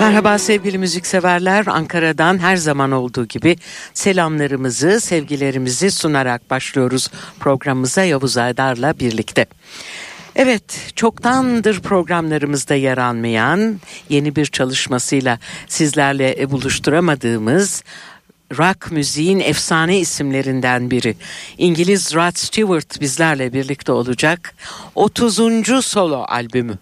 Merhaba sevgili müzikseverler. Ankara'dan her zaman olduğu gibi selamlarımızı, sevgilerimizi sunarak başlıyoruz programımıza Yavuz Aydar'la birlikte. Evet, çoktandır programlarımızda yer almayan yeni bir çalışmasıyla sizlerle buluşturamadığımız rock müziğin efsane isimlerinden biri. İngiliz Rod Stewart bizlerle birlikte olacak. 30. solo albümü.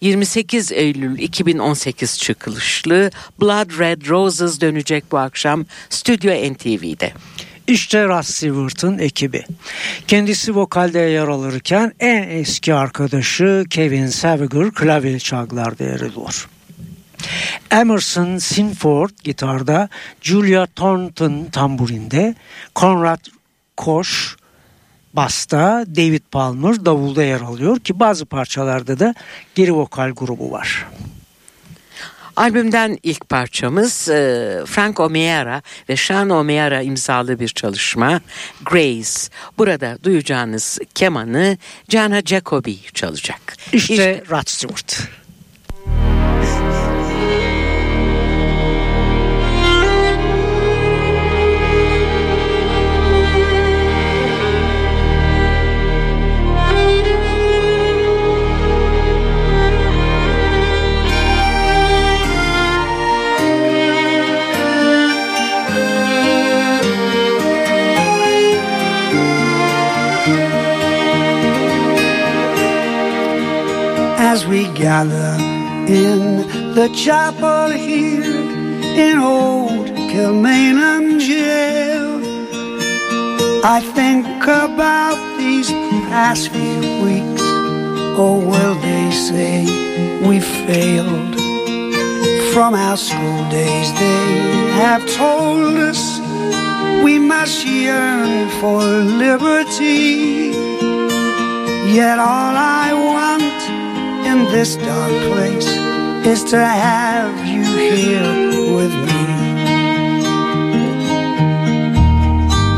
28 Eylül 2018 çıkışlı Blood Red Roses dönecek bu akşam Stüdyo NTV'de. İşte Rod Stewart'ın ekibi. Kendisi vokalde yer alırken en eski arkadaşı Kevin Saviger klavye çalgılarda yer alıyor. Emerson Sinford gitarda, Julia Thornton tamburinde, Conrad Koch basta, David Palmer davulda yer alıyor ki bazı parçalarda da geri vokal grubu var. Albümden ilk parçamız e, Frank O'Meara ve Sean O'Meara imzalı bir çalışma Grace. Burada duyacağınız kemanı Jana Jacobi çalacak. İşte, işte Rod Stewart. We gather in the chapel here in old Kilmainham jail. I think about these past few weeks. Oh, will they say we failed? From our school days, they have told us we must yearn for liberty. Yet all I want in this dark place is to have you here with me.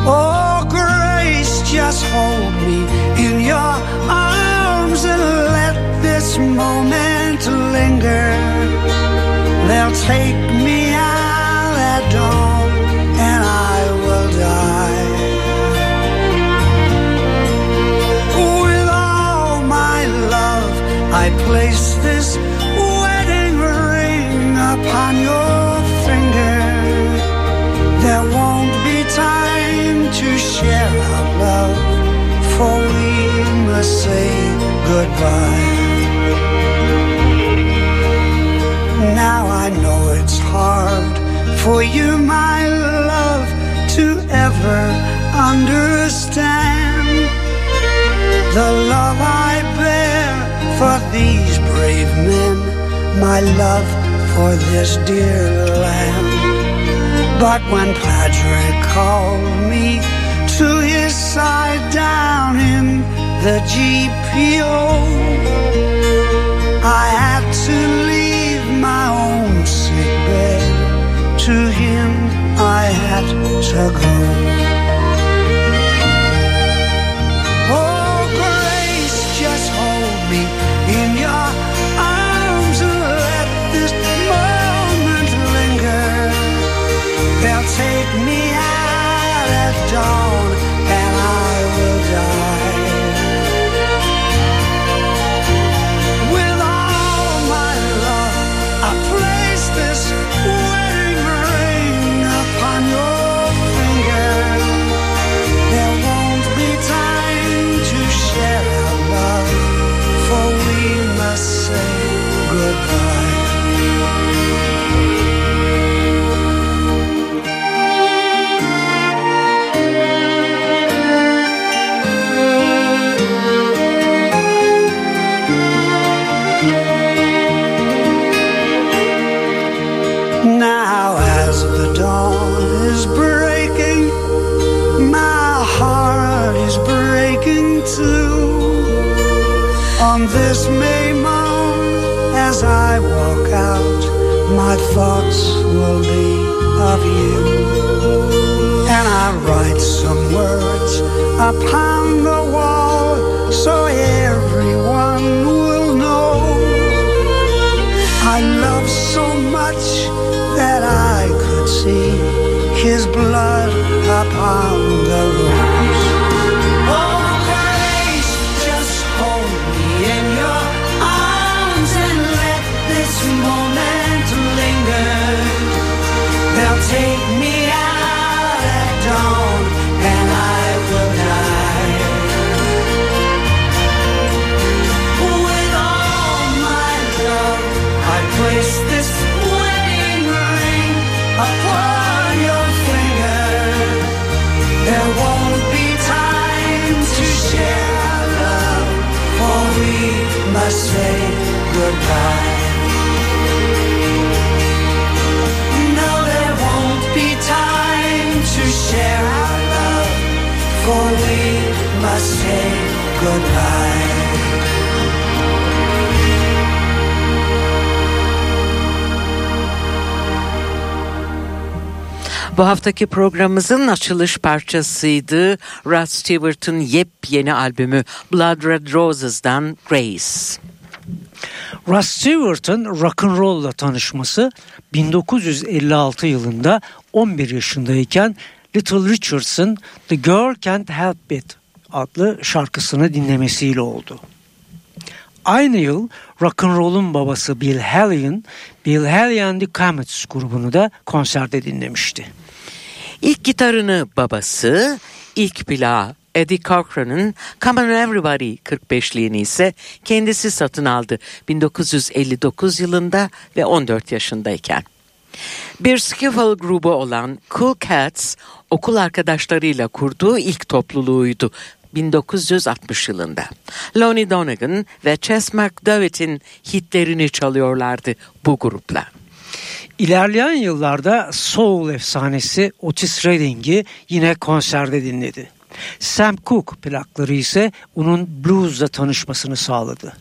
Oh, grace, just hold me in your arms and let this moment linger. They'll take me I place this wedding ring upon your finger. There won't be time to share our love, for we must say goodbye. Now I know it's hard for you, my my love for this dear land. But when Patrick called me to his side down in the GPO, I had to leave my own sick bed. To him I had to go. On this May morn as I walk out, my thoughts will be of you. And I write some words upon the wall so everyone will know I love so much that I could see his blood upon the rose. Bu haftaki programımızın açılış parçasıydı. Rod Stewart'ın yepyeni albümü Blood Red Roses'dan Grace. Russ Stewart'ın rock'n'roll'la tanışması 1956 yılında 11 yaşındayken Little Richards'ın The Girl Can't Help It adlı şarkısını dinlemesiyle oldu. Aynı yıl rock'n'roll'un babası Bill Haley Bill Haley and the Comets grubunu da konserde dinlemişti. İlk gitarını babası, ilk plağı Eddie Cochran'ın Come on Everybody 45'liğini ise kendisi satın aldı 1959 yılında ve 14 yaşındayken. Bir skiffle grubu olan Cool Cats okul arkadaşlarıyla kurduğu ilk topluluğuydu 1960 yılında. Lonnie Donegan ve Chess McDevitt'in hitlerini çalıyorlardı bu grupla. İlerleyen yıllarda soul efsanesi Otis Redding'i yine konserde dinledi. Sam Cooke plakları ise onun bluesla tanışmasını sağladı.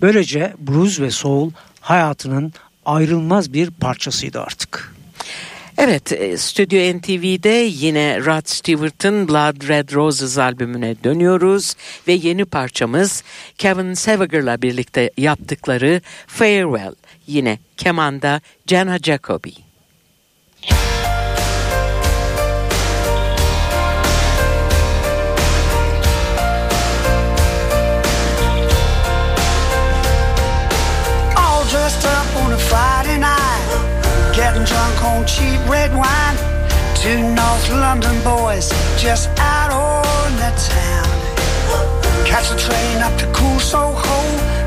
Böylece blues ve soul hayatının ayrılmaz bir parçasıydı artık. Evet, e, Stüdyo NTV'de yine Rod Stewart'ın Blood Red Roses albümüne dönüyoruz ve yeni parçamız Kevin Seviger'la birlikte yaptıkları Farewell. Yine kemanda Jana Jacobi. All dressed up on a Friday night, getting drunk on cheap red wine. Two North London boys just out on the town. Catch train up to cool Soho,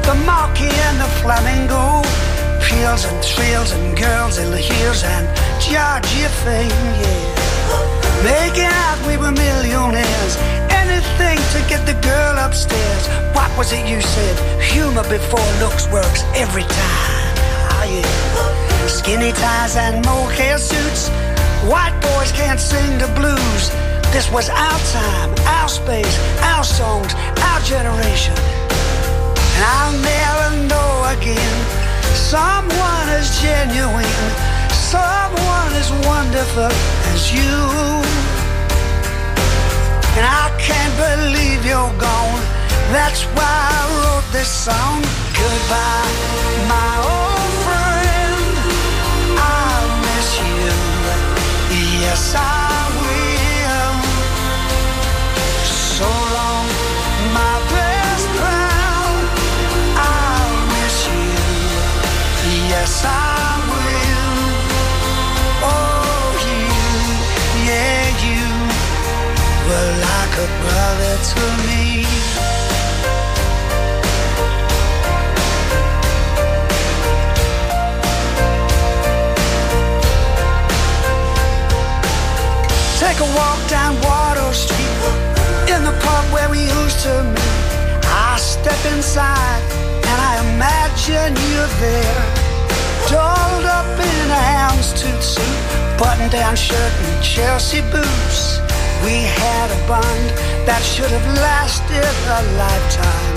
the and the Flamingo. Peels and trills and girls in the heels and Georgie Fame, yeah. Making out we were millionaires. Anything to get the girl upstairs. What was it you said? Humor before looks works every time. Oh yeah. Skinny ties and mohair suits. White boys can't sing the blues. This was our time, our space, our songs, our generation. And I'll never know again someone as genuine, someone as wonderful as you. And I can't believe you're gone. That's why I wrote this song. Goodbye, my old friend. I'll miss you. Yes, I Take a walk down Water Street in the park where we used to meet. I step inside and I imagine you're there. Dolled up in a houndstooth suit, button down shirt and Chelsea boots. We had a bond that should have lasted a lifetime.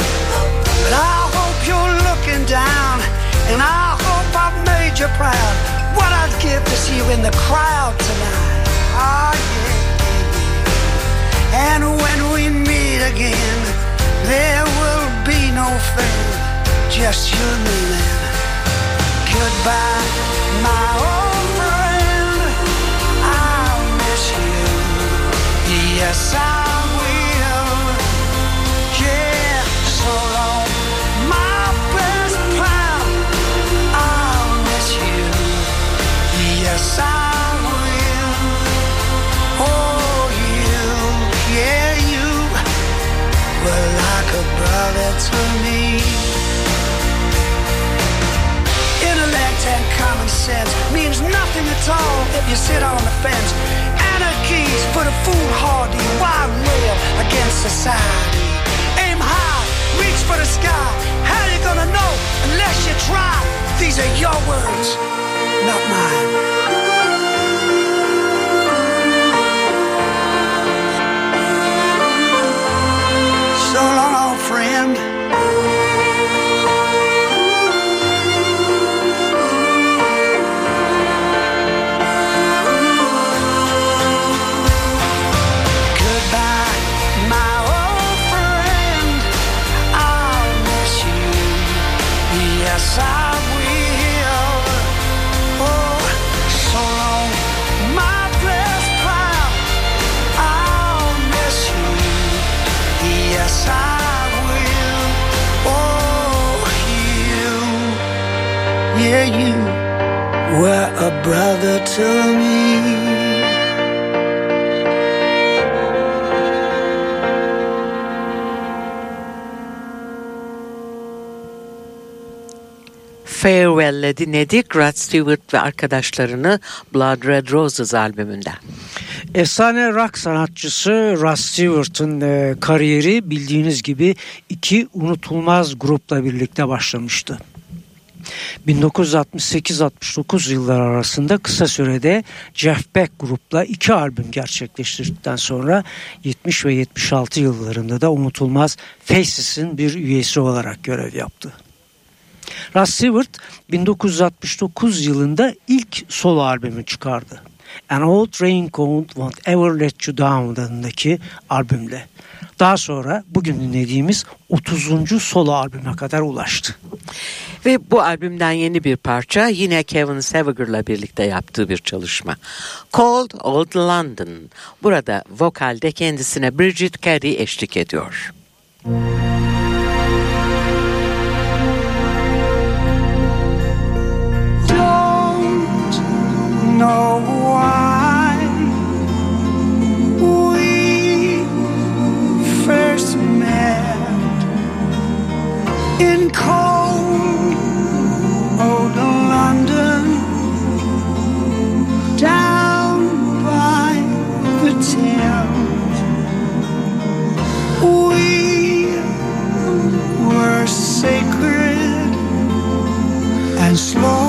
But I hope you're looking down, and I hope I've made you proud. What I'd give to see you in the crowd tonight. Ah, yeah. And when we meet again, there will be no fear, just you and me, man. Goodbye, my old to me. Intellect and common sense means nothing at all if you sit on the fence. Anarchy's for the foolhardy, wild rail against society. Aim high, reach for the sky. How you gonna know unless you try? These are your words, not mine. You were a brother to me. Farewell'le dinledik Rod Stewart ve arkadaşlarını Blood Red Roses albümünden. Efsane rock sanatçısı Ross Stewart'ın e, kariyeri bildiğiniz gibi iki unutulmaz grupla birlikte başlamıştı. 1968-69 yıllar arasında kısa sürede Jeff Beck grupla iki albüm gerçekleştirdikten sonra 70 ve 76 yıllarında da unutulmaz Faces'in bir üyesi olarak görev yaptı. Ross Stewart 1969 yılında ilk solo albümü çıkardı. An Old Raincoat Won't Ever Let You Down adındaki albümle. Daha sonra bugün dinlediğimiz 30. solo albüme kadar ulaştı. Ve bu albümden yeni bir parça yine Kevin Seviger'la birlikte yaptığı bir çalışma. Cold Old London. Burada vokalde kendisine Bridget Carey eşlik ediyor. don't know in cold old London down by the Thames. We were sacred and slowly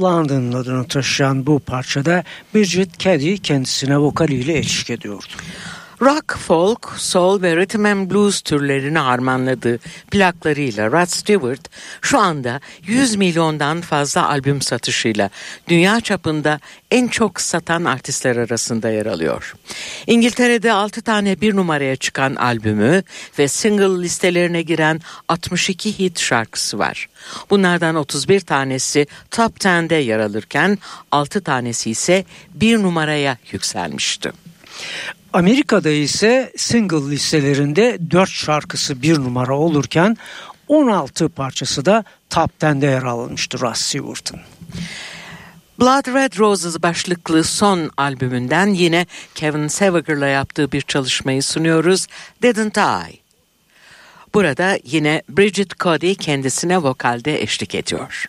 London adını taşıyan bu parçada Bridget Caddy kendisine vokaliyle eşlik ediyordu. Rock, folk, soul ve rhythm and blues türlerini harmanladığı plaklarıyla Rod Stewart şu anda 100 milyondan fazla albüm satışıyla dünya çapında en çok satan artistler arasında yer alıyor. İngiltere'de 6 tane bir numaraya çıkan albümü ve single listelerine giren 62 hit şarkısı var. Bunlardan 31 tanesi top 10'de yer alırken 6 tanesi ise bir numaraya yükselmişti. Amerika'da ise single listelerinde 4 şarkısı bir numara olurken 16 parçası da Top 10'de yer almıştı Ross Stewart'ın. Blood Red Roses başlıklı son albümünden yine Kevin Seviger'la yaptığı bir çalışmayı sunuyoruz. Didn't I? Burada yine Bridget Cody kendisine vokalde eşlik ediyor.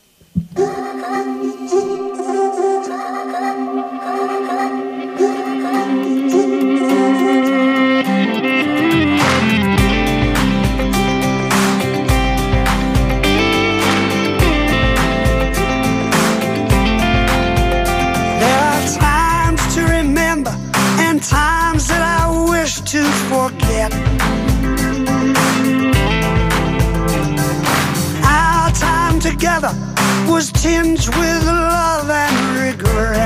Was tinged with love and regret.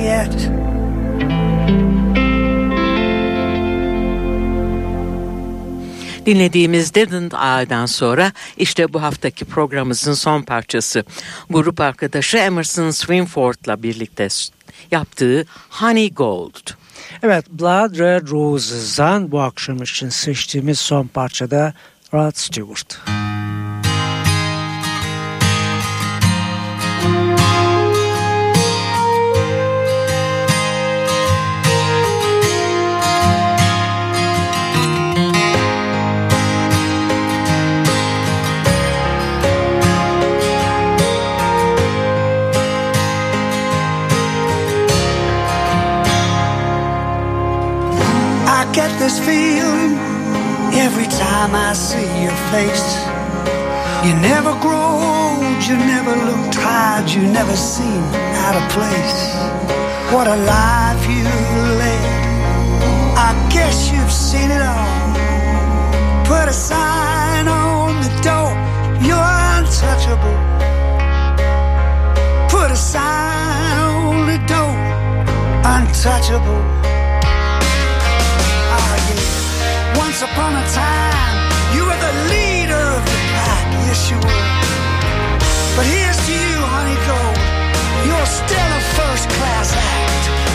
Forget. Dinlediğimiz Didn't I'dan sonra işte bu haftaki programımızın son parçası. Grup arkadaşı Emerson Swinford'la birlikte yaptığı Honey Gold. Evet Blood Red Roses'dan bu akşam için seçtiğimiz son parçada Rod Stewart. I time I see your face. You never grow old, you never look tired, you never seem out of place. What a life you've led. I guess you've seen it all. Put a sign on the door, you're untouchable. Put a sign on the door, untouchable. Ah, yeah. Once upon a time, you were the leader of the pack. Yes, you were. But here's to you, honey gold. You're still a first class act.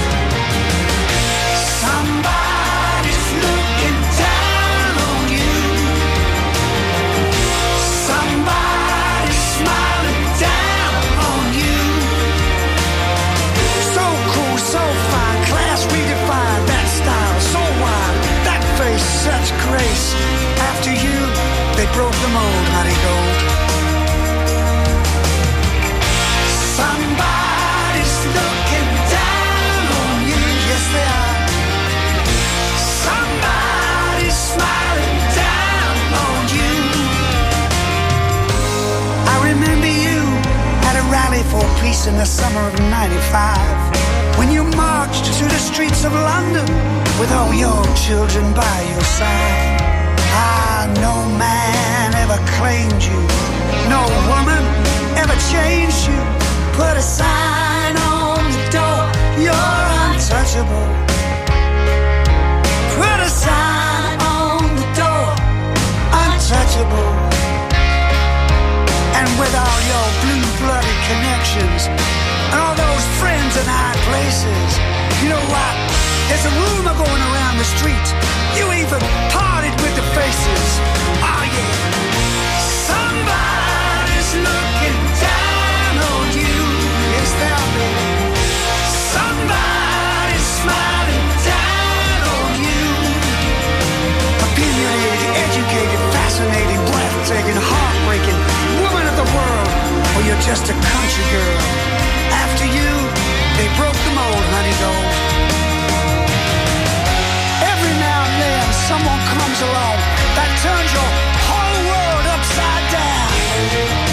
For peace in the summer of 95 when you marched through the streets of London with all your children by your side. Ah, no man ever claimed you, no woman ever changed you. Put a sign on the door, you're untouchable. Put a sign blue-blooded connections and all those friends in high places, you know what? There's a rumor going around the street. You even parted with the faces. Oh yeah. Somebody's looking down on you. Yes, they'll be. Somebody's smiling down on you. Opinionated, educated, fascinating, breathtaking, heartbreaking, just a country girl. After you, they broke the mold, honey gold. Every now and then, someone comes along that turns your whole world upside down.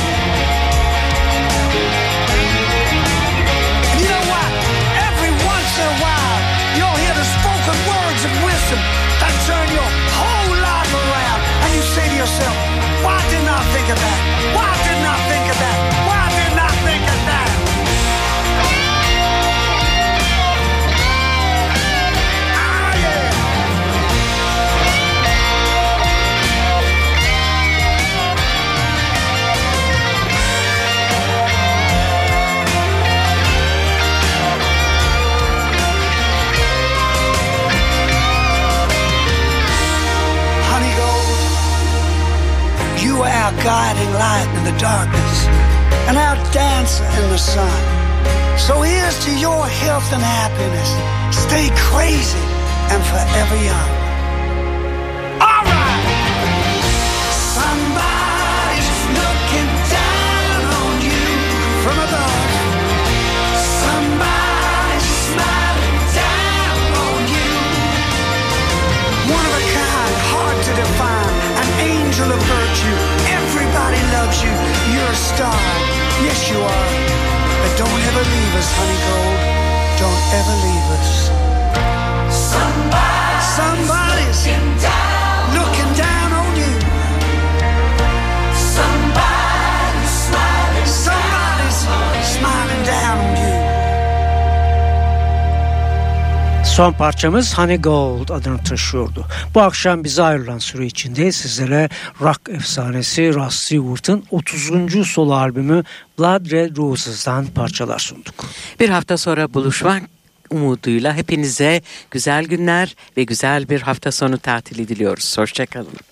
The darkness and dancer in the sun. So here's to your health and happiness. Stay crazy and forever young. Us, honey gold. Don't ever leave us. Son parçamız Honey Gold adını taşıyordu. Bu akşam bize ayrılan süre içinde sizlere rock efsanesi Ross Stewart'ın 30. solo albümü Blood Red Roses'dan parçalar sunduk. Bir hafta sonra buluşmak umuduyla hepinize güzel günler ve güzel bir hafta sonu tatili diliyoruz. Hoşçakalın.